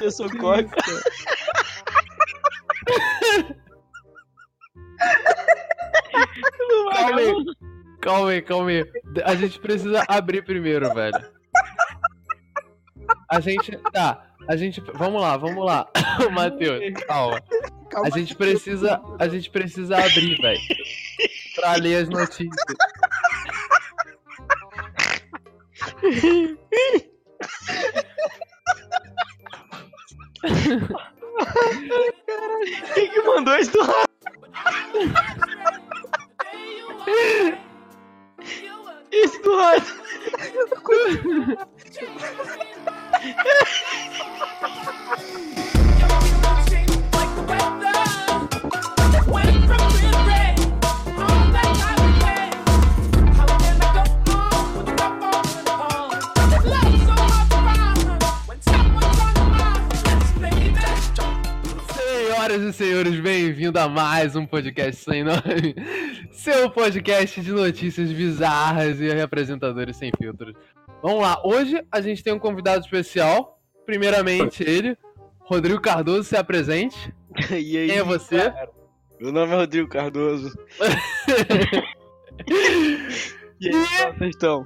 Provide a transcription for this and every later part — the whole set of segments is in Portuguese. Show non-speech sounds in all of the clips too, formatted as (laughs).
O socorre. Não vai, Calma aí. Calma aí, calma aí. A gente precisa abrir primeiro, velho. A gente. Tá. A gente. Vamos lá, vamos lá. (coughs) Matheus, calma. Calma A gente precisa. A gente precisa abrir, velho. Pra ler as notícias. Bem-vindo a mais um podcast sem nome. (laughs) Seu podcast de notícias bizarras e apresentadores sem filtros. Vamos lá, hoje a gente tem um convidado especial. Primeiramente ele, Rodrigo Cardoso, se apresente. (laughs) E aí, Quem é você? Meu nome é Rodrigo Cardoso. (laughs) E aí, como vocês estão?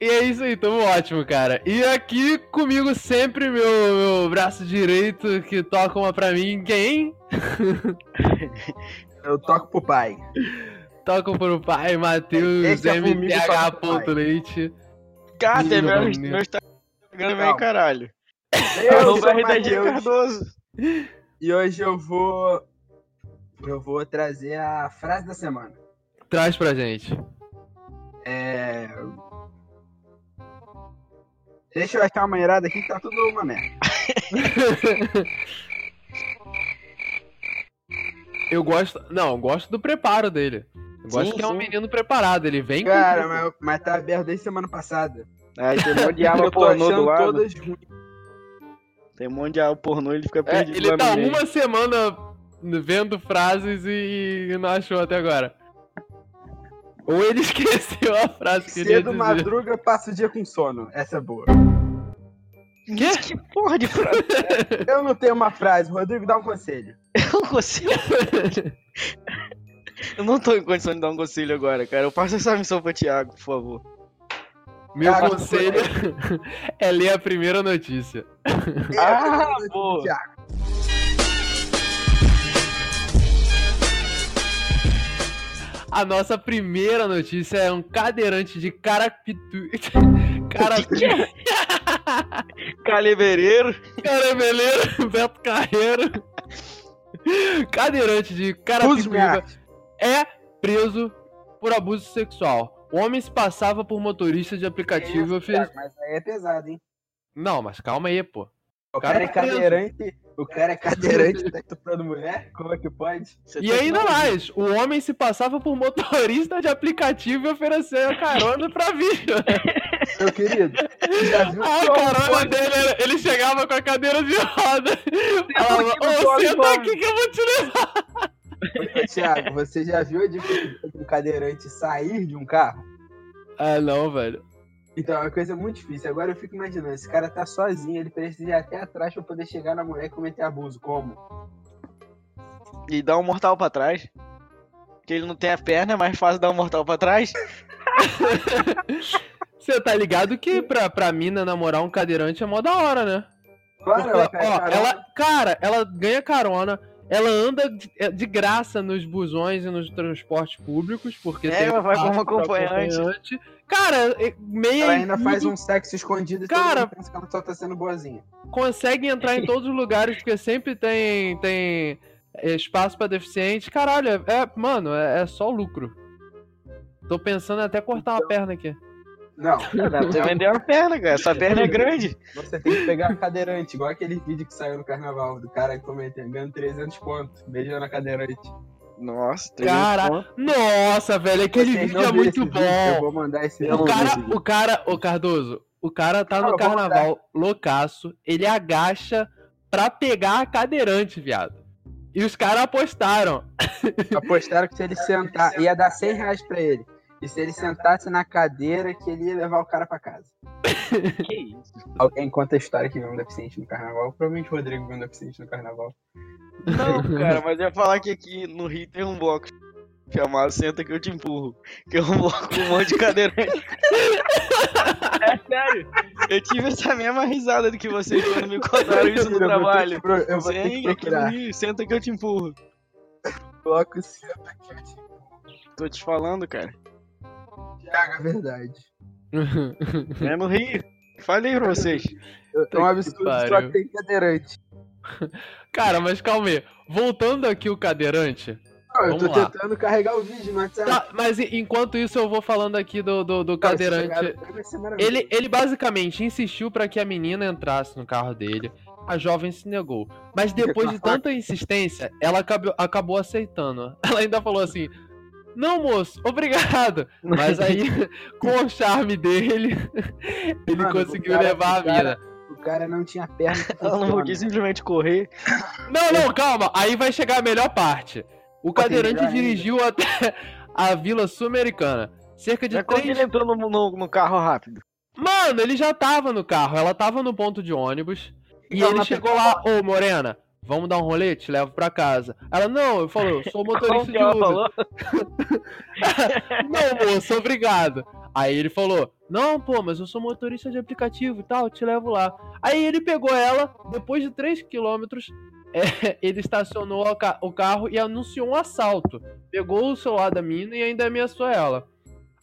E é isso aí, tamo ótimo, cara. E aqui comigo sempre meu, meu braço direito que toca uma pra mim. Quem? (laughs) Eu toco pro pai. Toca pro pai, Matheus, é comigo, MPH. toca pro pai. ponto Leite. Cara, tem meu, meu Instagram aí, Calma. caralho. Eu Não sou o Cardoso. e hoje eu vou. Eu vou trazer a frase da semana. Traz pra gente. É. Deixa eu achar uma irada aqui que tá tudo uma merda. (laughs) Eu gosto. Não, eu gosto do preparo dele. Eu gosto Sim, que é um sim. menino preparado. Ele vem Cara, com. mas, mas tá aberto desde semana passada. Aí tem um (laughs) monte de arma eu tô pornô do achando lado. todas ruins. Tem um monte de arma pornô, ele fica É, perdido ele lá tá uma semana vendo frases e não achou até agora. Ou ele (laughs) esqueceu a frase que ele ia Cedo dizer. madruga, passa o dia com sono. Essa é boa. Quê? Que porra de frase (laughs) Eu não tenho uma frase, Rodrigo, dá um conselho. eu não consigo. (laughs) Eu não tô em condição de dar um conselho agora, cara. Eu passo essa missão pro Thiago, por favor. Meu Cara, conselho é ler a primeira notícia. Ah, boa. Thiago. A nossa primeira notícia é um cadeirante de Carapitu. (laughs) Carapitu. Caleveireiro. Carameleiro, Beto Carreiro. Cadeirante de Carapicuíba é preso por abuso sexual. O homem se passava por motorista de aplicativo e Isso, fez... Mas aí é pesado, hein? Não, mas calma aí, pô. O cara cara é tá preso. cadeirante. O cara é cadeirante, tá estuprando mulher? Como é que pode? Você E tá ainda mais, o homem se passava por motorista de aplicativo e oferecia carona pra vídeo. Meu querido, já viu A como carona pode- dele, era- ele chegava com a cadeira de roda. Falava, ô, senta vamos." aqui que eu vou te levar. Ô, Thiago, você já viu a dificuldade de um cadeirante sair de um carro? Ah, não, velho. Então, é uma coisa muito difícil. Agora eu fico imaginando, esse cara tá sozinho, ele precisa ir até atrás pra poder chegar na mulher e cometer abuso. Como? E dá um mortal pra trás. Porque ele não tem a perna, é mais fácil dar um mortal pra trás. (laughs) Você tá ligado que pra, pra mina namorar um cadeirante é mó da hora, né? Claro, Porque, ela ó, ela, cara, ela ganha carona, ela anda de, é, de graça nos busões e nos transportes públicos, porque É, tem ela vai espaço como pra acompanhante. Cara, meia Ela e ainda faz um sexo escondido e Cara- pensa que ela só tá sendo boazinha. consegue entrar em (laughs) todos os lugares, porque sempre tem, tem é, espaço pra deficiente. Caralho, é, é- mano, é, é só lucro. Tô pensando em até cortar uma perna aqui. Não, (laughs) Dá pra você vender uma perna, cara. Essa perna é grande. você tem que pegar a cadeirante, igual aquele vídeo que saiu no carnaval, do cara comentando, ganhando 300 pontos, beijando a cadeirante. Nossa, Cara, nossa, velho, aquele Vocês vídeo é muito esse vídeo? Eu bom. vou mandar esse O vídeo. cara, o cara, ô Cardoso, o cara tá no carnaval loucaço, ele agacha pra pegar a cadeirante, viado. E os caras apostaram. Apostaram que se ele sentar, ia dar 100 reais pra ele. E se ele sentasse na cadeira, que ele ia levar o cara pra casa. (laughs) Que isso? Alguém conta a história que viu um deficiente no carnaval. Provavelmente o Rodrigo viu um deficiente no carnaval. Não, (laughs) cara, mas eu ia falar que aqui no Rio tem um bloco chamado Senta que eu te empurro. Que é um bloco com um monte de cadeirante. É sério. Eu tive essa mesma risada do que vocês quando me contaram isso no Eu vou ter trabalho. que pro- Eu vou ter que no. Rio, senta que eu te empurro. Bloco senta que eu te Tô te falando, cara. Thiago, é (laughs) verdade. É no Rio. Falei pra vocês. É um absurdo, só que tem cadeirante. (laughs) Cara, mas calma aí. Voltando aqui o cadeirante. Não, eu tô lá. tentando carregar o vídeo no WhatsApp. Tá, mas enquanto isso eu vou falando aqui do, do, do Cara, cadeirante. Ele, ele basicamente insistiu pra que a menina entrasse no carro dele. A jovem se negou. Mas depois de tanta insistência, ela acabou, acabou aceitando. (laughs) Ela ainda falou assim: Não, moço, obrigado. Mas aí, (laughs) com o charme dele, (laughs) ele Mano, conseguiu cara- levar a o cara- mina. O cara não tinha perna que (laughs) Ela não podia simplesmente correr. Não, não, calma. Aí vai chegar a melhor parte. O cadeirante melhor ainda. dirigiu até a Vila Sul-Americana. Cerca de três ele entrou no, no, no carro rápido. Mano, ele já tava no carro, ela tava no ponto de ônibus. E Então, ele chegou lá, ô Morena, vamos dar um rolê? Te levo pra casa. Ela, não, eu falei, eu sou (laughs) motorista que de Uber. (laughs) Não, moço, obrigado. Aí ele falou, não, pô, mas eu sou motorista de aplicativo e tal, te levo lá. Aí ele pegou ela, depois de 3 quilômetros, é, (laughs) ele estacionou o ca- o carro e anunciou um assalto. Pegou o celular da mina e ainda ameaçou ela.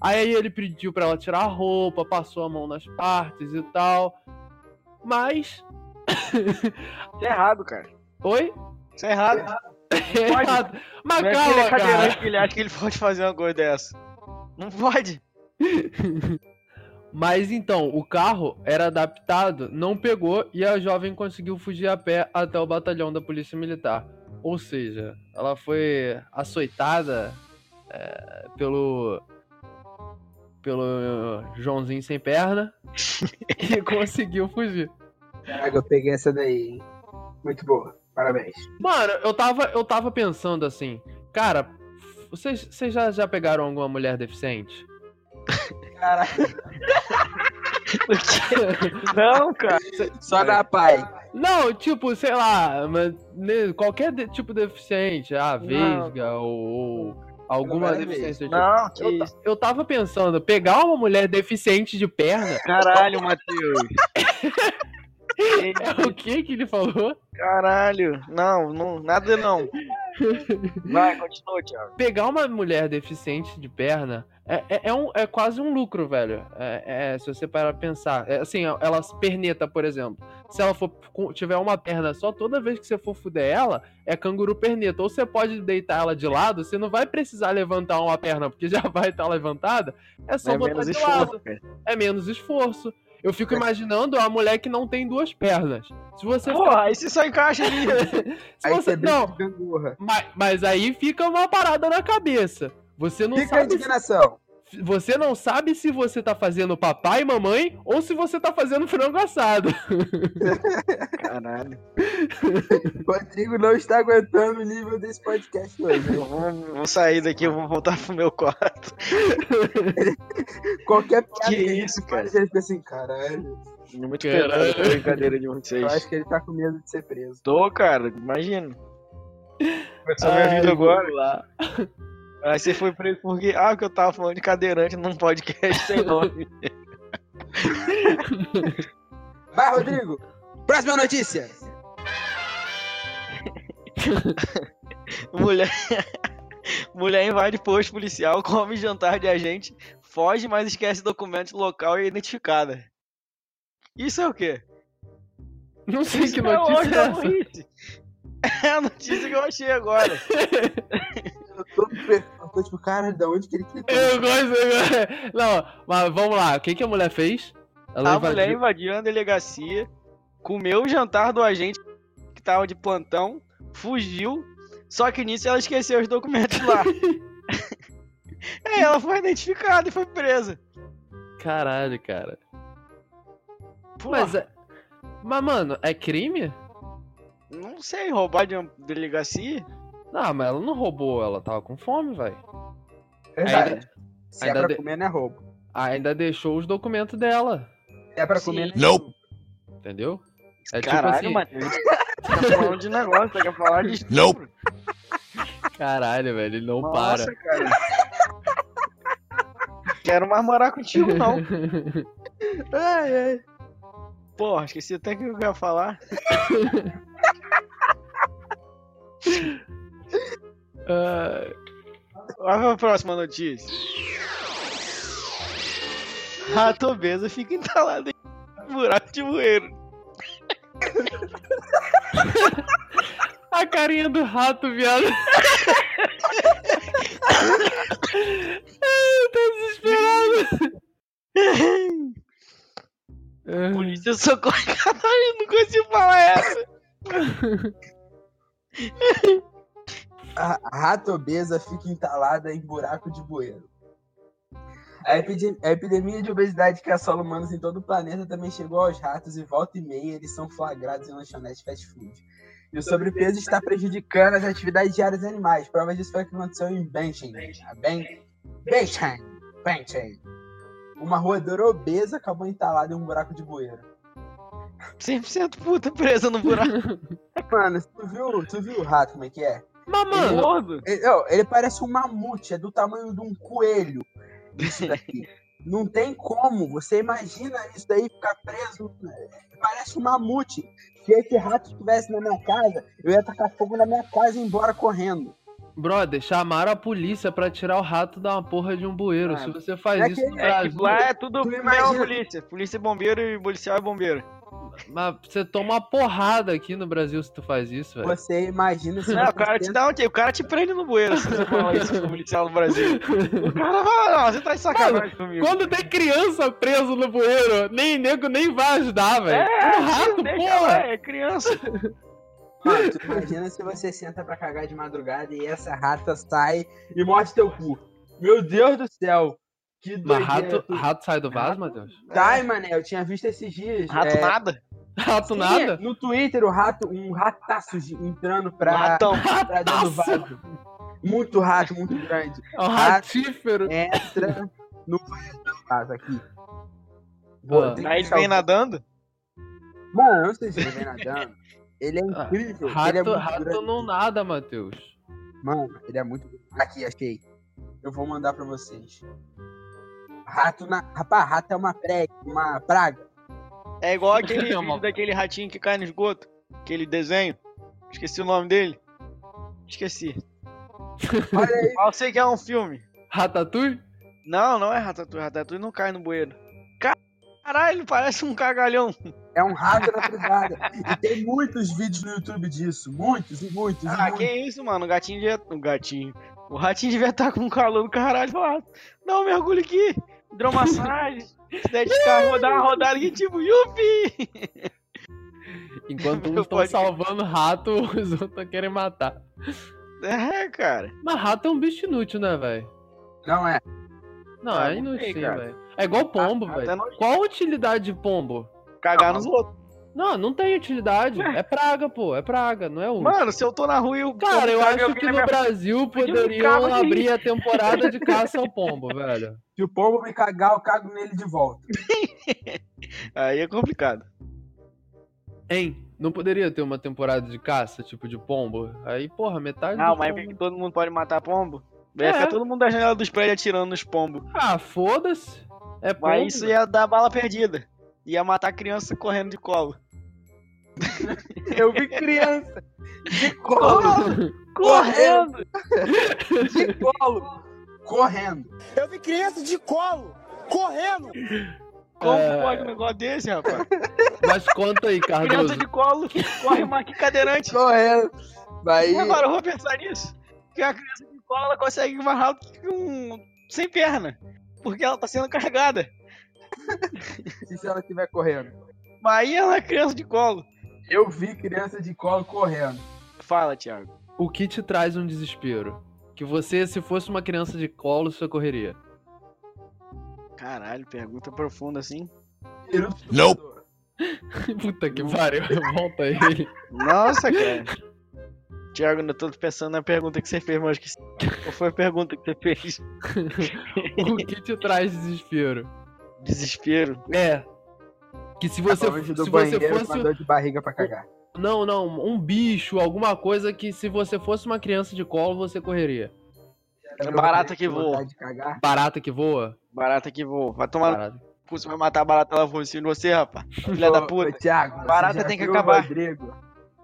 Aí ele pediu pra ela tirar a roupa, passou a mão nas partes e tal. Mas. É errado, cara. Oi? Isso é errado. (laughs) É errado. Mas Não é calma, é cadeirante cara. que ele acha que ele pode fazer uma coisa dessa. Não pode. (laughs) Mas então, o carro era adaptado, não pegou e a jovem conseguiu fugir a pé até o batalhão da Polícia Militar. Ou seja, ela foi açoitada é, pelo. pelo Joãozinho sem perna (laughs) e conseguiu fugir. Thiago, eu peguei essa daí. hein? Muito boa. Parabéns. Mano, eu tava, eu tava pensando assim, cara, vocês, vocês já, já pegaram alguma mulher deficiente? Caralho. (laughs) Não, cara. Só na pai. Não, tipo, sei lá, mas, né, qualquer de- tipo de deficiente, ah, vesga ou, ou alguma é deficiência. tipo. Não, que Eu, isso. eu tava pensando, pegar uma mulher deficiente de perna, Caralho, Matheus. (laughs) é o que que ele falou? Caralho. Não, não, nada não. Vai, continua, Thiago. Pegar uma mulher deficiente de perna é, é, é um, é quase um lucro, velho. É, é, se você parar pra pensar. É, assim, ela perneta, por exemplo. Se ela for tiver uma perna só, toda vez que você for fuder ela, é canguru perneta. Ou você pode deitar ela de lado, você não vai precisar levantar uma perna, porque já (laughs) vai estar levantada. É só É botar de esforço, lado. cara. É menos esforço. Eu fico imaginando a mulher que não tem duas pernas. Se você. Porra, aí você só encaixa ali. (laughs) Se Aí você, não, mas, mas aí fica uma parada na cabeça. Você não Fica a sabe se, indignação. Você não sabe se você tá fazendo papai e mamãe ou se você tá fazendo frango assado. Caralho. O (laughs) Rodrigo não está aguentando o nível desse podcast hoje. Eu vou, vou sair daqui, eu vou voltar pro meu quarto. (laughs) Qualquer piada Que gente isso, faz, ele fica assim, caralho. Muito Caralho. brincadeira de Eu vocês. acho que ele tá com medo de ser preso. Tô, cara, imagina. Começou minha vida agora. vamos lá. Aí você foi preso porque. Ah, que eu tava falando de cadeirante num podcast sem nome. (laughs) Vai, Rodrigo! Próxima notícia! Mulher. (laughs) Mulher invade posto policial, come jantar de agente, foge, mas esquece documento local e é identificada. Isso é o quê? Não sei Isso que é notícia é da essa. (laughs) É a notícia que eu achei agora. Tipo, cara, da onde que ele clicou? Eu gosto. eu- (laughs) Não, mas vamos lá. O que, que a mulher fez? Ela a mulher invadiu. invadiu a delegacia, comeu o jantar do agente que tava de plantão, fugiu, só que nisso ela esqueceu os documentos lá. Aí (laughs) ela foi identificada e foi presa. Caralho, cara. Pô, Mas, é... mas, mano, é crime? Não sei, roubar de uma delegacia? Não, mas ela não roubou, ela tava com fome, velho. Verdade. Ainda- Se ainda é pra de- comer, não é roubo. Ainda deixou os documentos dela, Se é pra Sim. comer, não é Nope. roubo. entendeu? É Caralho, tipo assim, Matheus. Você tá falando de negócio, você quer falar de Nope. caralho, velho, ele não Nossa, para. cara. (laughs) Quero mais morar contigo, não. (laughs) Ai, ai. Porra, esqueci até o que eu ia falar. (laughs) Ah, Vai pra próxima notícia. Rato obeso fica entalado em buraco de bueiro. (laughs) a carinha do rato, viado. Eu tô desesperado. (laughs) Polícia socorre Catarina, não consigo falar essa. (laughs) A rata obesa fica entalada em buraco de bueiro. A, epide- a epidemia de obesidade que assola humanos em todo o planeta também chegou aos ratos e volta e meia eles são flagrados em lanchonetes fast food. E o sobrepeso está prejudicando as atividades diárias dos animais. Prova disso foi o que aconteceu em Benchen. A Ben... Benchen. Benchen. Uma roedora obesa acabou entalada em um buraco de bueiro. 100% puta presa no buraco. (laughs) Mano, tu viu, tu viu o rato como é que é? Mas, mano. Ele, ele parece um mamute, é do tamanho de um coelho. Isso daqui. (laughs) Não tem como. Você imagina isso daí ficar preso. né? Parece um mamute. Se esse rato estivesse na minha casa, eu ia tacar fogo na minha casa e ir embora correndo. brother, chamaram a polícia pra tirar o rato da uma porra de um bueiro. Ah, Se você faz é isso que- no é É Brasil, que lá é tudo imagina- polícia. Polícia é bombeiro e policial é bombeiro. Mas você toma uma porrada aqui no Brasil se tu faz isso, velho. Você imagina se Não, o cara te dá um O cara te prende no bueiro se você falar isso pro policial no Brasil. O cara vai, não, você tá de sacanagem comigo. Quando tem criança preso no bueiro, nem nego nem vai ajudar, velho. É, um rato, deixa porra. é criança. Mano, tu imagina se você senta pra cagar de madrugada e essa rata sai e mostra teu cu. Meu Deus do céu. Que Mas doideira. rato, rato sai do vaso, Matheus? Sai, mané, eu tinha visto esses dias. Rato é, nada. Rato sim, nada? No Twitter, o rato, um rataço entrando pra, Ratão. pra dentro do vaso. Muito rato, muito grande. É um ratífero. Entra no vaso aqui. Pô, Ah. Aí ele vem nadando. Mano, eu não sei se ele vem nadando. Ele é Ah, incrível. ele é Rato, muito rato grande. não nada, Matheus. Mano, ele é muito. Aqui, achei. Eu vou mandar pra vocês. Rato na. Rapaz, rato é uma prega, uma praga. É igual (laughs) aquele É vídeo daquele ratinho que cai no esgoto. Aquele desenho. Esqueci o nome dele. Esqueci. (laughs) Olha aí. Eu sei que é um filme. Ratatouille? Não, não é Ratatouille. Ratatouille não cai no bueiro. Caralho, parece um cagalhão. É um rato na privada. E tem muitos vídeos no YouTube disso. Muitos e muitos. e Ah, muitos. que isso, mano. O gatinho devia. O gatinho. O ratinho devia estar com um calor do caralho. Dá um mergulho aqui. Hidromassagem. (laughs) Se der de carro, vou dar uma rodada aqui, tipo, yupi! Enquanto uns estão salvando rato, (laughs) os outros querem matar. É, cara. Mas rato é um bicho inútil, né, velho? Não é. Não, Ah, é não inútil velho. É igual pombo, é velho. Qual a utilidade de pombo? Cagar nos outros. Não, não tem utilidade. É praga, pô. É praga, não é útil. Mano, se eu tô na rua e o. Cara, eu acho que no minha- Brasil poderiam de abrir a temporada de caça ao pombo, velho. (laughs) Se o pombo me cagar, eu cago nele de volta. (laughs) Aí é complicado. Hein? Não poderia ter uma temporada de caça, tipo de pombo? Aí, porra, metade Não, mas que todo mundo pode matar pombo? Ia É. ficar todo mundo da janela dos prédios atirando nos pombos. Ah, foda-se. É pombo. Mas isso ia dar bala perdida. Ia matar criança correndo de colo. Eu vi criança de (laughs) colo, Correndo! de colo, correndo. Eu vi criança de colo, correndo. Como É. pode um negócio desse, rapaz? Mas conta aí, Criança Cardoso. de colo corre mais que cadeirante. Correndo. E agora eu vou pensar nisso. Que a criança de colo ela consegue ir mais rápido que um. sem perna. Porque ela tá sendo carregada. (laughs) e se ela estiver correndo? Mas aí ela é criança de colo. Eu vi criança de colo correndo. Fala, Thiago. O que te traz um desespero? Que você, se fosse uma criança de colo, socorreria. Caralho, pergunta profunda assim. Estuprador. (laughs) Puta que pariu, (laughs) volta ele. Nossa, cara. Tiago, eu tô pensando na pergunta que você fez, mas que... qual foi a pergunta que você fez? O que te traz desespero? Desespero? É. Que se você, se você fosse. dor de barriga pra cagar. Não, não, um bicho, alguma coisa que se você fosse uma criança de colo, você correria. É barata que voa. Barata que voa? Barata que voa. Vai tomar. Barata. Você vai matar a barata, ela voa em cima de você, rapaz. Filha da puta. ô, Thiago, você Barata já tem que viu acabar. O Rodrigo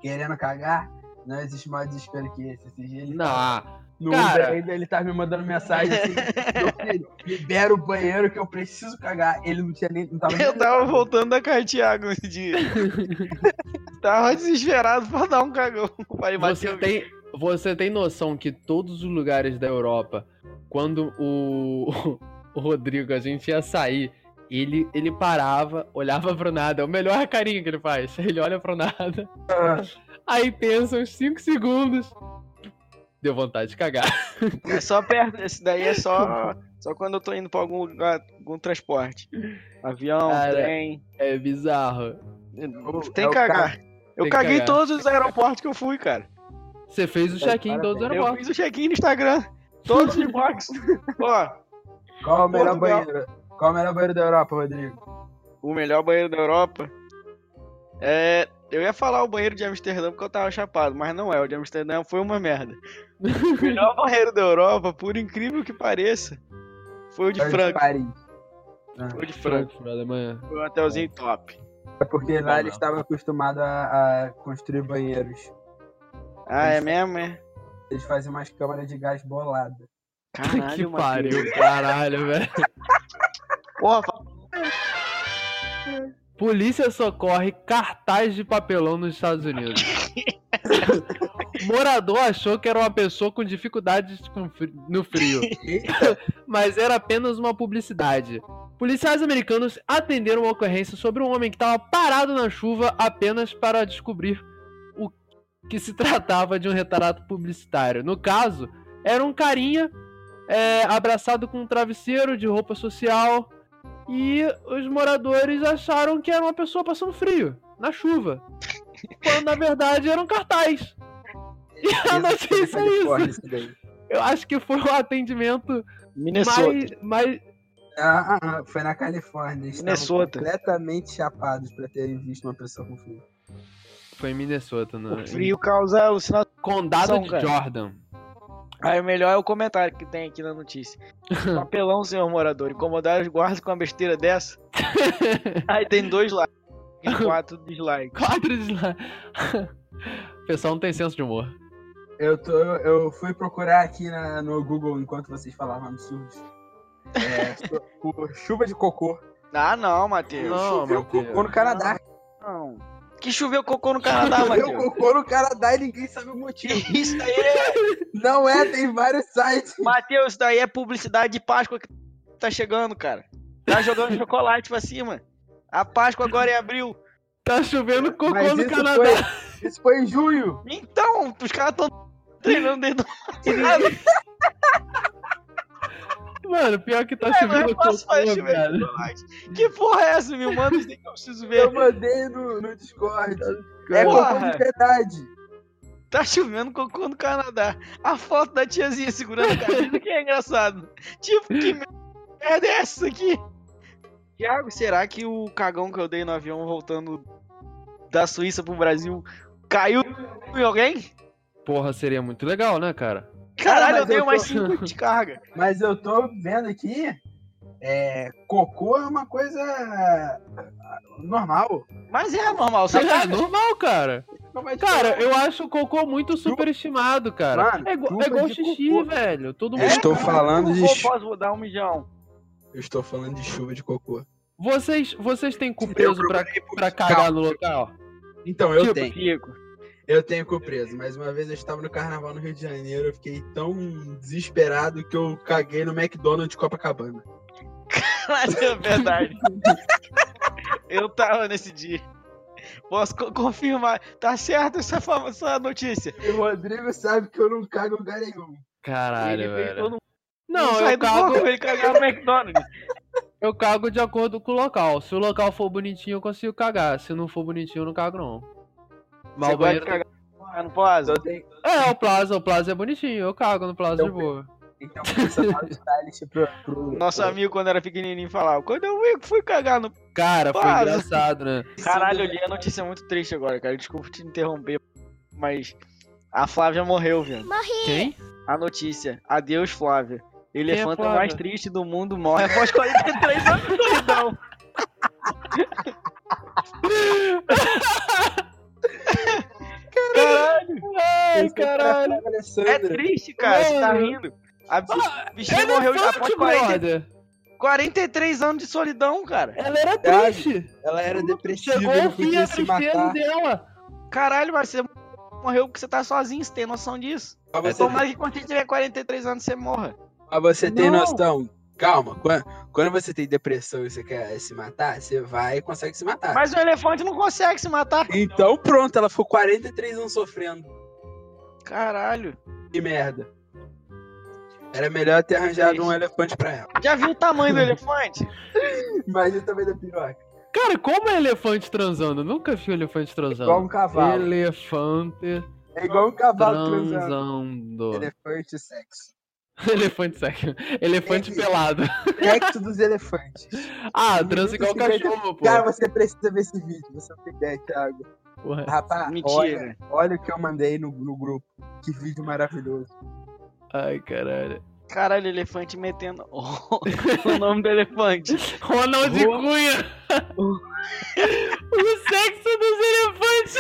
querendo cagar? Não existe mais desespero que esse. Esse Não. No cara. Uber ainda ele tá me mandando mensagem assim: Meu filho, libera o banheiro que eu preciso cagar. Ele não tinha nem. Não tava nem Eu tava voltando da Thiago esse dia. (laughs) tava desesperado pra dar um cagão. Vai bater Você tem, você tem noção que todos os lugares da Europa, quando o, o Rodrigo, a gente ia sair, ele, ele parava, olhava pro nada. É o melhor carinho que ele faz. Ele olha pro nada, aí pensa uns 5 segundos. Deu vontade de cagar. É só perto. Esse daí é só. Só quando eu tô indo pra algum lugar, algum transporte. Avião, Cara, trem. É bizarro. Tem é que o cagar. Eu Tem que caguei em todos os aeroportos que eu fui, cara. Você fez o check-in em todos os Eu aeroportos. fiz o check-in no Instagram. Todos os box. (laughs) Ó, Qual é o melhor banheiro? Qual é o melhor banheiro da Europa, Rodrigo? o melhor banheiro da Europa. É. Eu ia falar o banheiro de Amsterdã porque eu tava chapado, mas não é. O de Amsterdã foi uma merda. O melhor banheiro da Europa, por incrível que pareça, foi o de É o Franca. Paris. Foi o de Franca. Frankfurt, Alemanha. Foi um hotelzinho top. É porque lá Não, eles não. estavam acostumados a, a construir banheiros. Ah, é mesmo, é? Eles faziam umas câmaras de gás boladas. Caralho, que pariu, caralho, velho. Porra, Polícia socorre cartaz de papelão nos Estados Unidos. (laughs) Morador achou que era uma pessoa com dificuldades no frio, (laughs) mas era apenas uma publicidade. Policiais americanos atenderam uma ocorrência sobre um homem que estava parado na chuva apenas para descobrir o que se (laughs) tratava de um retrato publicitário. No caso, era um carinha é, abraçado com um travesseiro de roupa social e os moradores acharam que era uma pessoa passando frio na chuva. Quando na verdade era um cartaz. E a notícia é Califórnia, isso. isso daí. Eu acho que foi o atendimento Minnesota. mais, mais. Ah, ah, ah, foi na Califórnia. Eles Minnesota. completamente chapados pra terem visto uma pessoa com frio. Foi em Minnesota, né? O frio causa alucinação. Condado de cara. Jordan. Aí o melhor é o comentário que tem aqui na notícia. (laughs) Papelão, senhor morador. Incomodaram os guardas com uma besteira dessa. (laughs) Aí tem dois likes e quatro dislikes. Quatro lá. (laughs) O pessoal não tem senso de humor. Eu, tô, eu fui procurar aqui na- no Google enquanto vocês falavam absurdos. É, (laughs) por chuva de cocô. Ah, não, Matheus. Não, Choveu Matheus. cocô no Canadá. Não. Que choveu cocô no Canadá, Choveu Matheus. cocô no Canadá e ninguém sabe o motivo. Isso daí é. (laughs) Não é, tem vários sites. Matheus, isso daí é publicidade de Páscoa que tá chegando, cara. Tá jogando (laughs) chocolate pra cima. A Páscoa agora é abril. Tá chovendo cocô Mas no isso Canadá. foi, isso foi em junho. Então, os caras tão treinando dentro do. Mano, pior que tá É, chovendo eu posso cocô, chocolate. Que porra é essa? Me manda isso aí que eu preciso ver. Eu mandei no, no Discord. É Porra. cocô de verdade. Tá chovendo cocô no Canadá. A foto da tiazinha segurando a camisa que é engraçado. Tipo, que merda é essa aqui? Thiago, será que o cagão que eu dei no avião voltando da Suíça pro Brasil caiu em alguém? Porra, seria muito legal, né, cara? Caralho, mas eu dei eu mais tô- 5 de carga. (laughs) Mas eu tô vendo aqui. É, cocô é uma coisa normal. Mas é normal, você É normal, cara. Cara, eu acho o cocô muito superestimado, cara. Mano, é igual, é igual xixi, cocô. velho. Todo Eu mundo. estou cara, falando de eu posso dar um mijão. Eu estou falando de chuva de cocô. Vocês, vocês têm cu Eu preso pra, pra cagar no local? Então, eu Tipo, tenho. Fico. Eu tenho cu preso. Mas uma vez eu estava no carnaval no Rio de Janeiro. Eu fiquei tão desesperado que eu caguei no McDonald's de Copacabana. Mas é verdade. (laughs) eu tava nesse dia. Posso co- confirmar. Tá certo essa, fama- essa notícia. E o Rodrigo sabe que eu não cago em lugar nenhum. Caralho, Ele velho. todo mundo Não, sair eu cago. pra ele cagar no McDonald's. (laughs) Eu cago de acordo com o local. Se o local for bonitinho, eu consigo cagar. Se não for bonitinho, eu não cago, não. Mas Você o banheiro de cagar Ah, no plaza? Então tem. É, o Plaza, o Plaza é bonitinho. Eu cago no Plaza de Então, boa. Então pro. pro Nosso pro- amigo, quando era pequenininho, falava: Quando eu fui cagar no. Cara, foi Plaza. engraçado, né? Caralho, eu li a notícia muito triste agora, cara. Desculpa te interromper, mas. A Flávia morreu, velho. Quem? A notícia. Adeus, Flávia. Elefante Flávia? mais triste do mundo morre após 43 anos de solidão. (laughs) Ai, caralho. é é triste, cara. Você tá Mano. rindo. A bi- Ah, bichinha Ela morreu é após forte, 40, brother. 43 anos de solidão, cara. Ela era triste. Ela era depressiva, Chegou não o fim a se tristeza matar. dela. Caralho, mas você morreu porque você tá sozinho, você tem noção disso? Mas você, Tomara que quando você tiver 43 anos você morra. mas você tem Não. noção. Calma, quando, quando você tem depressão e você quer se matar, você vai e consegue se matar. Mas o elefante não consegue se matar. Então pronto, ela ficou 43 anos sofrendo. Caralho. Que merda. Era melhor ter arranjado um elefante pra ela. Já viu o tamanho do elefante? (laughs) Imagina também da piroca. Cara, como é elefante transando? Eu nunca vi um elefante transando. Igual um cavalo. Elefante É igual um cavalo transando. transando. Elefante sexo. (laughs) Elefante sexo. Elefante É. pelado. Sexo dos elefantes. (laughs) Ah, transa igual 50. cachorro, pô. Cara, você precisa ver esse vídeo. Você não tem ideia, Thiago. Porra. Rapaz, Mentira. olha, olha o que eu mandei no, no grupo. Que vídeo maravilhoso. Ai, caralho. Caralho, elefante metendo. o (laughs) nome do elefante. Ronald Ro- Cunha. o (laughs) sexo dos elefantes.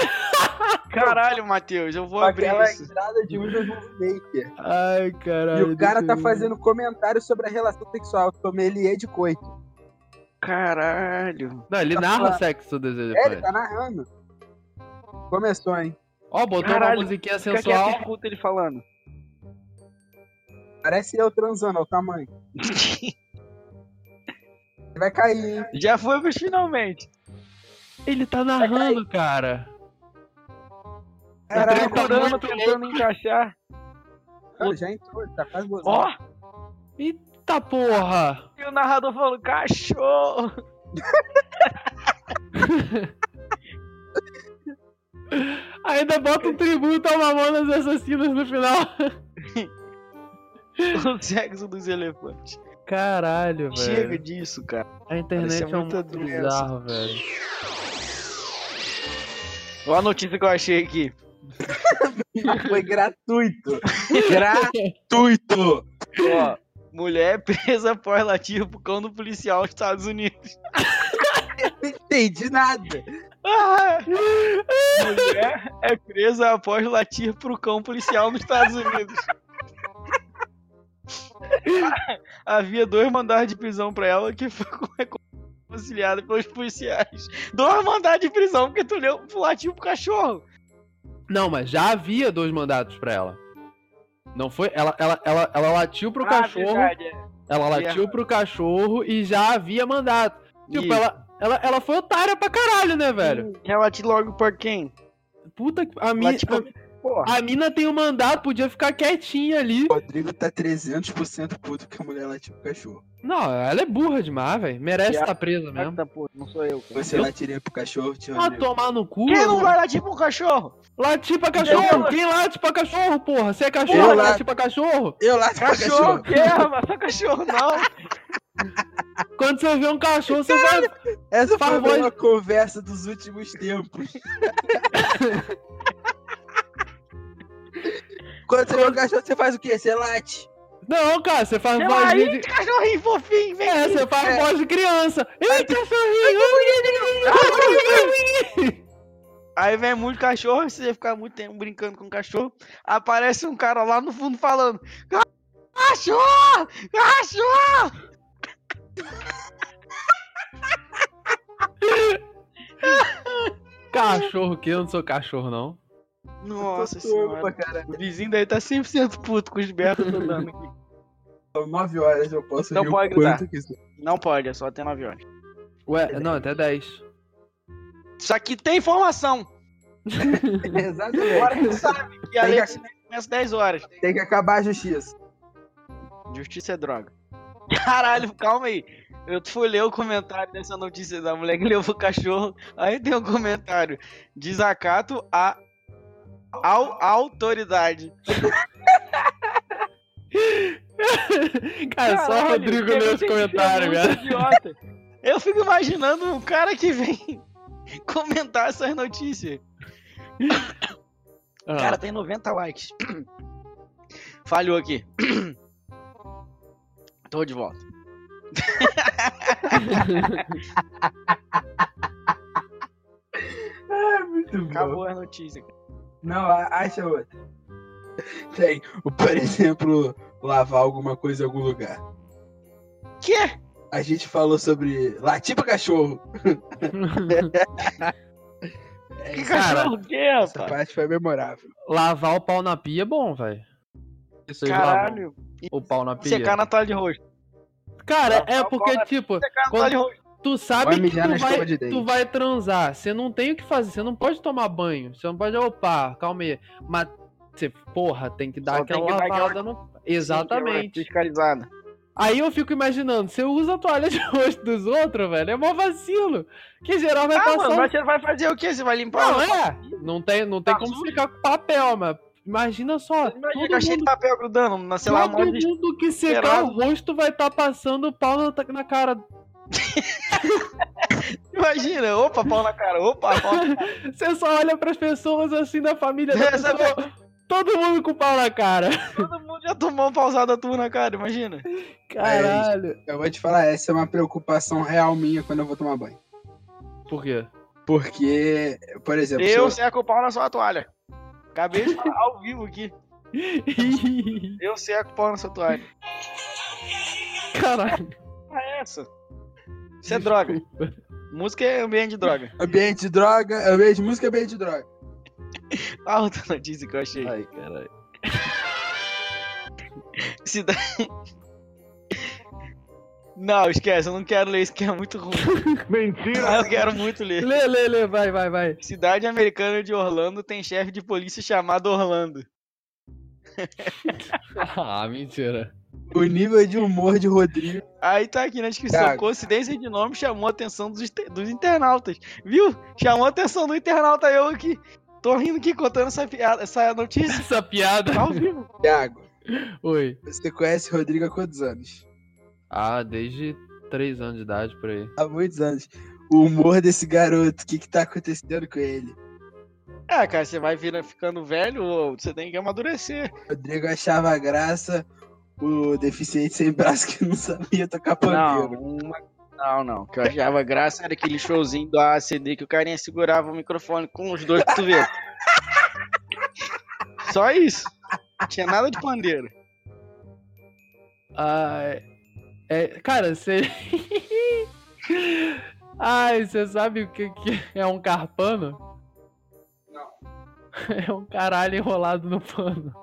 (laughs) Caralho, Matheus, eu vou abrir aquela isso. entrada de Windows Movie Maker. Ai, E caralho. o cara tá fazendo comentário sobre a relação sexual. Sommelier de coito. Caralho. Não, ele Tá narra o sexo dos É, ele elefantes. tá narrando. Começou, hein? Ó, botou Caralho, uma musiquinha sensual. escuta ele falando. Parece eu transando, olha o tamanho. Vai cair, hein? Já foi pros finalmente. Ele tá narrando, cara. Caralho, Tá muito tentando encaixar. Cara, já entrou, ele tá quase gozando. Ó! Eita porra! E o narrador falando, cachorro! (laughs) Ainda bota um tributo ao Mamonas Assassinas no final. (laughs) O sexo dos elefantes. Caralho, velho. Chega disso, cara. A internet é um mundo doença. bizarro, velho. Olha a notícia que eu achei aqui. (laughs) Foi gratuito. (laughs) gratuito. Ó, mulher presa após latir pro cão do policial nos Estados Unidos. Entendi nada. Ah! (laughs) mulher é presa após latir pro cão policial nos Estados Unidos. (laughs) Havia dois mandados de prisão pra ela que foi conciliada pelos policiais. Dois mandados de prisão porque tu leu, latiu pro cachorro. Não, mas já havia dois mandatos pra ela. Não foi? Ela, ela, ela, ela latiu pro cachorro. Ah, verdade, é. Ela latiu pro cachorro e já havia mandato. Tipo, ela, ela, ela foi otária pra caralho, né, velho? Ela late logo por quem? Puta que. A, mi, tipo, Porra. a, mina tem um mandato, podia ficar quietinha ali. O Rodrigo tá 300% puto que a mulher latiu pro cachorro. Não, ela é burra demais, velho. Merece estar presa mesmo. Eita, porra, não sou eu. cara. Você latiria pro cachorro, tio Ah, amigo. tomar no cu. Quem não vai latir pro cachorro? Latir pra cachorro? Eu- Quem late pra cachorro, porra? Você é cachorro, Eu lato. latir pra cachorro? Eu lato pro Cachorro, cachorro. que é, mas só cachorro não. (laughs) Quando você vê um cachorro, você vai. Essa foi voz- conversa dos últimos tempos. (laughs) Quando você vê um cachorro, você faz o quê? Você late. Não, cara, você faz Meu voz aí, de. cachorrinho fofinho, vem É, você faz É. voz de criança. Ei, cachorrinho! Aí vem muito cachorro, você ficar muito tempo brincando com o cachorro. Aparece um cara lá no fundo falando: Cachorro! Cachorro! (laughs) Cachorro que eu não sou cachorro, não. Nossa senhora. caralho. O vizinho daí tá 100% puto com os berros que eu tô dando aqui. São 9 horas, eu posso Não rir o pode quiser. Não pode, é só até 9 horas. Ué, não, até 10. Isso aqui tem informação. (laughs) Exatamente. Agora gente sabe que a lei que- começa 10 horas. Tem que acabar a justiça. Justiça é droga. (laughs) Caralho, calma aí. Eu fui ler o comentário dessa notícia da mulher que levou o cachorro. Aí tem um comentário: desacato a ao, autoridade. (laughs) cara, só o Caralho, Rodrigo eu leu esse tenho que ser comentário, muito cara. idiota. Eu fico imaginando um cara que vem (laughs) comentar essas notícias. Ah, Cara, tem 90 likes. (clears throat) Falhou aqui. (clears throat) Tô de volta. (laughs) É muito bom. Acabou a notícia. cara. Não, a- acha outra. Tem, por exemplo, lavar alguma coisa em algum lugar. Quê? A gente falou sobre latir pra cachorro. (laughs) É, Que isso- cachorro o quê, essa rapaz? parte foi memorável. Lavar o pau na pia é bom, velho. Caralho. o pau na pia. Secar na toalha de rosto. Cara, Lavar é porque, tipo, Secar na Quando- toalha de rosto. Tu sabe que tu vai, de tu vai transar. Você não tem o que fazer. Você não pode tomar banho. Você não pode, opa, calma aí. Mas, você, porra, tem que dar Só aquela que lavada no. Exatamente. Fiscalizada. Aí eu fico imaginando, você usa a toalha de (laughs) rosto dos outros, velho, é mó vacilo. Que geral vai Ah, passar. mano, mas você vai fazer o quê? Você vai limpar Não, é. Não tem, não tem Tá como sujo? ficar com papel, mas imagina só. Imagina todo eu cheio de mundo, papel grudando, na, sei lá, todo monte de... mundo que secar o rosto vai estar passando o pau na, na cara. (laughs) (laughs) Imagina, opa, pau na cara, opa, pau na cara. Você só olha pras pessoas assim da família da É, sabe- pessoa, todo mundo com pau na cara. Todo mundo já tomou um pausada tua na cara, imagina. Caralho. Eu vou te falar, essa é uma preocupação real minha quando eu vou tomar banho. Por quê? Porque, por exemplo, se Eu eu- seco o pau na sua toalha. Acabei de falar ao vivo aqui. (laughs) Eu seco o pau na sua toalha. Caralho. É essa? Isso é droga. Música é ambiente de droga. ambiente de droga, ambiente de música, ambiente de droga. A (laughs) outra notícia que eu achei. Ai, caralho. Cidade. Não, esquece, eu não quero ler isso que é muito ruim. (laughs) Mentira! Mas eu quero muito ler. Lê, lê, lê, vai, vai, vai. Cidade americana de Orlando tem chefe de polícia chamado Orlando. (laughs) Ah, mentira. O nível de humor de Rodrigo. Aí tá aqui na descrição. Thiago. Coincidência de nome chamou a atenção dos, dos internautas. Viu? Chamou a atenção do internauta eu aqui. Tô rindo aqui contando essa, piada, essa notícia. Essa piada. Tá ao vivo. Thiago, Oi. você conhece Rodrigo há quantos anos? Ah, desde 3 anos de idade por aí. Há muitos anos. O humor desse garoto, o que que tá acontecendo com ele? É, cara, você vai vir ficando velho ou você tem que amadurecer. Rodrigo achava graça o deficiente sem braço que não sabia tocar Não, pandeiro. uma... não, não. O que eu achava graça era aquele showzinho do ACD que o carinha segurava o microfone com os dois cotovelos. Só isso. Não tinha nada de pandeiro. Ai. É, cara, você. (laughs) Ai, você sabe o que, que é um carpano? Não. (laughs) É um caralho enrolado no pano.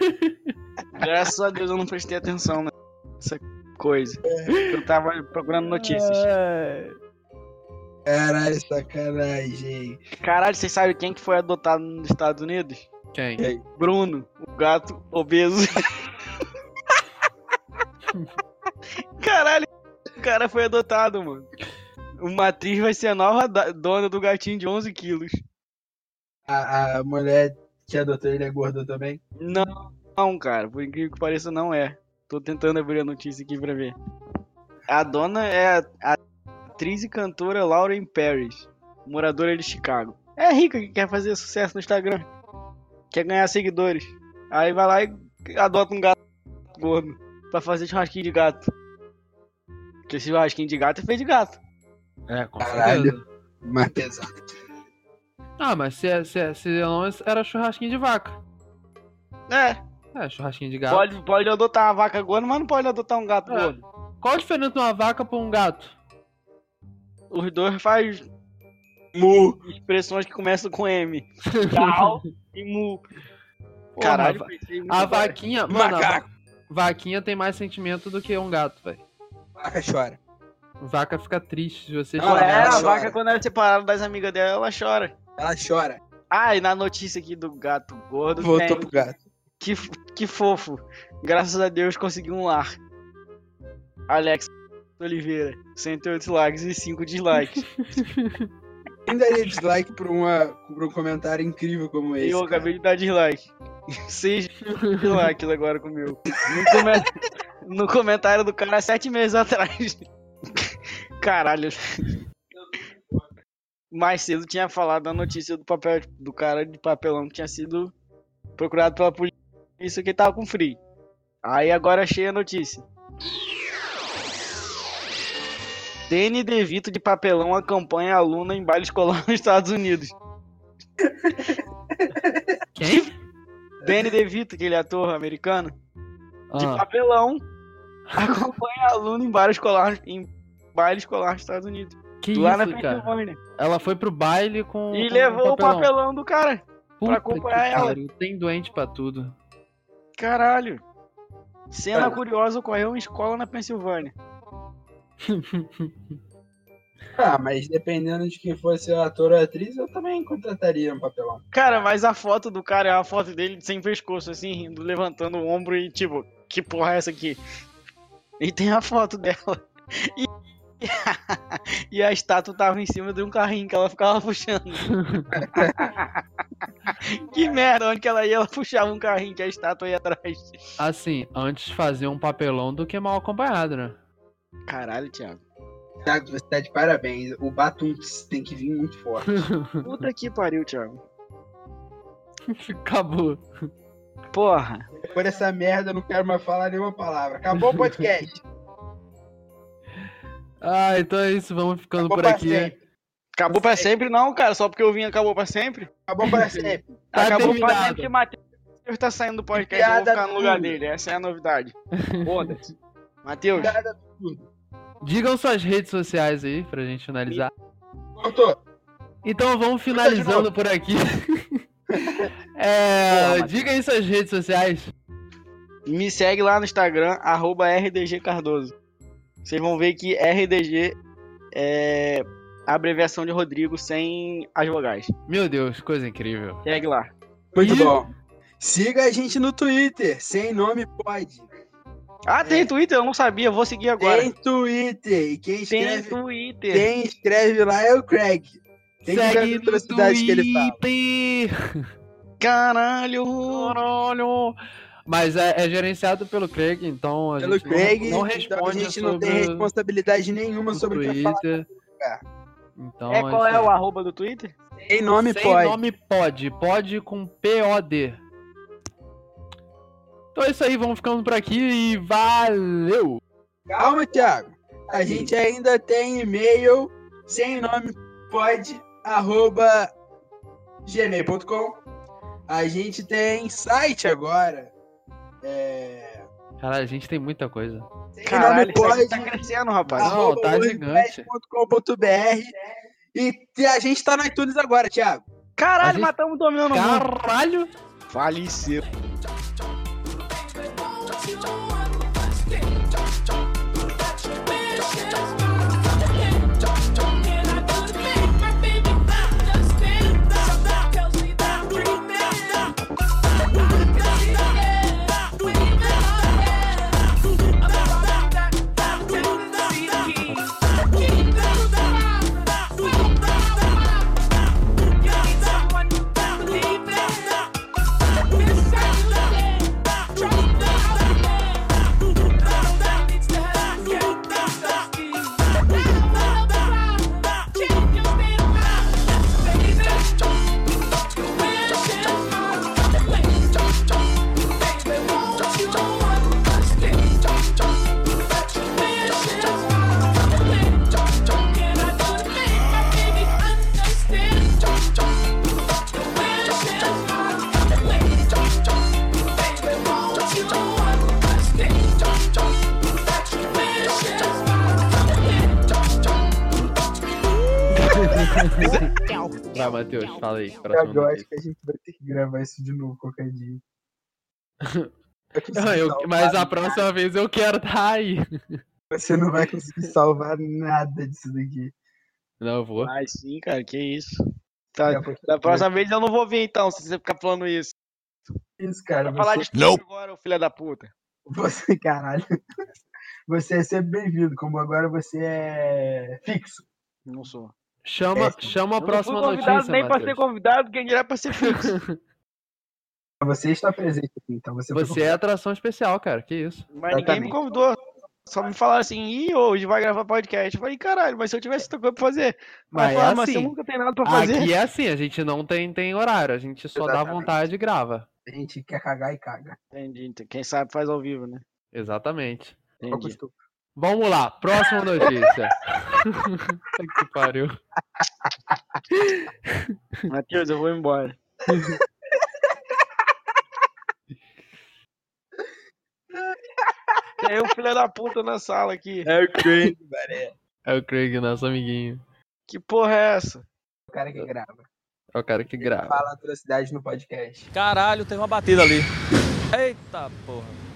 (laughs) Graças a Deus eu não prestei atenção nessa coisa. Eu tava procurando notícias. Caralho, sacanagem. Caralho, vocês sabem quem que foi adotado nos Estados Unidos? Quem? Bruno, o gato obeso. (laughs) Caralho, o cara foi adotado, mano. Uma atriz vai ser a nova dona do gatinho de 11 quilos. A, a mulher que adotou ele é gorda também? Não, não, cara. Por incrível que pareça, não é. Tô tentando abrir a notícia aqui pra ver. A dona é a, atriz e cantora Lauren Paris, moradora de Chicago. É rica que quer fazer sucesso no Instagram. Quer ganhar seguidores. Aí vai lá e adota um gato gordo pra fazer churrasquinho de gato. Porque esse churrasquinho de gato é feito de gato. É, com Caralho. Mais pesado. Ah, mas se, é- se, é- se não era churrasquinho de vaca. É, É, churrasquinho de gato. pode, pode adotar uma vaca gorda, mas não pode adotar um gato É. gordo. Qual a diferença de uma vaca pra um gato? Os dois faz Mu. expressões que começam com M. (laughs) Cal e mu. Pô, Caralho, A agora. vaquinha. Mano, a vaquinha tem mais sentimento do que um gato, velho. Vaca chora. Vaca fica triste se você Não, chorar. é, a chora. vaca quando ela é separada das amigas dela, ela chora. Ela chora. Ah, e na notícia aqui do gato gordo, Voltou pro gato. que, que fofo. Graças a Deus consegui um lar. Alex Oliveira, 108 likes e 5 dislikes. (laughs) Quem daria dislike por, uma, por um comentário incrível como esse? eu cara? acabei de dar dislike. 6 (laughs) dislikes agora com o meu. No, come- no comentário do cara sete meses atrás. (laughs) Caralho. Mais cedo tinha falado a notícia do papel do cara de papelão que tinha sido procurado pela polícia que tava com free. Aí agora achei a notícia. Danny DeVito de papelão acompanha aluna em baile escolar nos Estados Unidos. Quem? Danny DeVito, aquele ator americano, de Ah, papelão, acompanha aluno em baile escolar, em baile escolar nos Estados Unidos. Que lá na isso, cara? Pensilvânia. Ela foi pro baile com. E com levou o papelão do cara. Puta pra acompanhar que ela. pariu, Tem doente pra tudo. Caralho. Cena Cara. curiosa ocorreu em escola na Pensilvânia. (laughs) Ah, mas dependendo de quem fosse o ator ou a atriz, eu também contrataria um papelão. Cara, mas a foto do cara é a foto dele sem pescoço, assim, rindo, levantando o ombro e tipo, que porra é essa aqui? E tem a foto dela. (laughs) E, (laughs) e a estátua tava em cima de um carrinho que ela ficava puxando. (laughs) que merda, onde que ela ia, ela puxava um carrinho que a estátua ia atrás. Assim, antes fazer um papelão do que mal acompanhado, né? Caralho, Thiago. Thiago, você tá de parabéns. O Batunks tem que vir muito forte. (laughs) Puta que pariu, Thiago. Acabou. Porra. Por essa merda, eu não quero mais falar nenhuma palavra. Acabou o podcast. Ah, então é isso, vamos ficando Acabou por pra aqui. sempre. Acabou pra sempre não, cara. Só porque eu vim acabou pra sempre. Acabou pra sempre. Tá (laughs) acabou pra terminado. sempre que Matheus tá saindo do podcast. Eu vou ficar no lugar dele. Essa é a novidade. (laughs) Foda-se. Matheus. Digam suas redes sociais aí pra gente finalizar. Cortou. Então vamos finalizando por aqui. (laughs) é, Porra, diga aí suas redes sociais. me segue lá no Instagram, arroba RDG Cardoso. Vocês vão ver que RDG é a abreviação de Rodrigo sem as vogais. Meu Deus, coisa incrível. Segue lá. Muito E- bom. Siga a gente no Twitter. Sem nome pode. Ah, tem Twitter? Eu não sabia. Vou seguir agora. Tem Twitter. E quem Tem escreve, Twitter. quem escreve lá é o Craig. Tem que Segue as no atrocidades que ele fala. Twitter. Caralho. Caralho. Mas é, é gerenciado pelo Craig, então a Pelo gente não- Craig, não, então responde a gente não tem responsabilidade nenhuma sobre o que. Twitter. Então, É, qual é aí. o arroba do Twitter? Sem nome Sem pode. nome pode, pode com P-O-D. Então é isso aí, vamos ficando por aqui e valeu! Calma, Thiago. A gente ainda tem e-mail sem nome pode arroba gmail.com. A gente tem site agora. É... Caralho, a gente tem muita coisa. Caralho, pode tá crescendo, rapaz. Não, tá gigante. e a gente tá no iTunes agora, Thiago. Caralho, gente- matamos o mundo. Caralho! Faleceu. Matheus, fala aí. eu acho que a gente vai ter que gravar isso de novo qualquer dia. (laughs) Não, eu- mas a próxima vez eu quero tá aí. Você não vai conseguir salvar nada disso daqui. Não, eu vou. Ai, sim, cara, que isso. Tá, da próxima vez eu não vou vir então, se você ficar falando isso. Isso, cara. Vai falar Você, de tudo agora, ô filho da puta. você, (laughs) caralho. você é sempre bem-vindo, como agora você é fixo. Não sou. Chama, É, chama a próxima não fui convidado notícia, nem pra ser convidado, quem dirá pra ser fixo. (laughs) Você está presente aqui, então você, Você é atração especial, cara. Que isso? Mas ninguém me convidou. Só me falaram assim, ih, hoje vai gravar podcast. Eu falei, caralho, mas se eu tivesse outra coisa pra fazer. Mas Mas, é falaram, mas você assim. nunca tem nada pra fazer. Aqui é assim, a gente não tem, tem horário, a gente só dá Exatamente. vontade e grava. A gente quer cagar e caga. Entendi. então Quem sabe faz ao vivo, né? Exatamente. Entendi. Vamos lá, próxima notícia. (laughs) que pariu. Matheus, eu vou embora. Tem um filho da puta na sala aqui. É o Craig, velho. É o Craig, nosso amiguinho. Que porra é essa? O cara que grava. É o cara que grava. Fala atrocidade no podcast. Caralho, tem uma batida ali. Eita porra.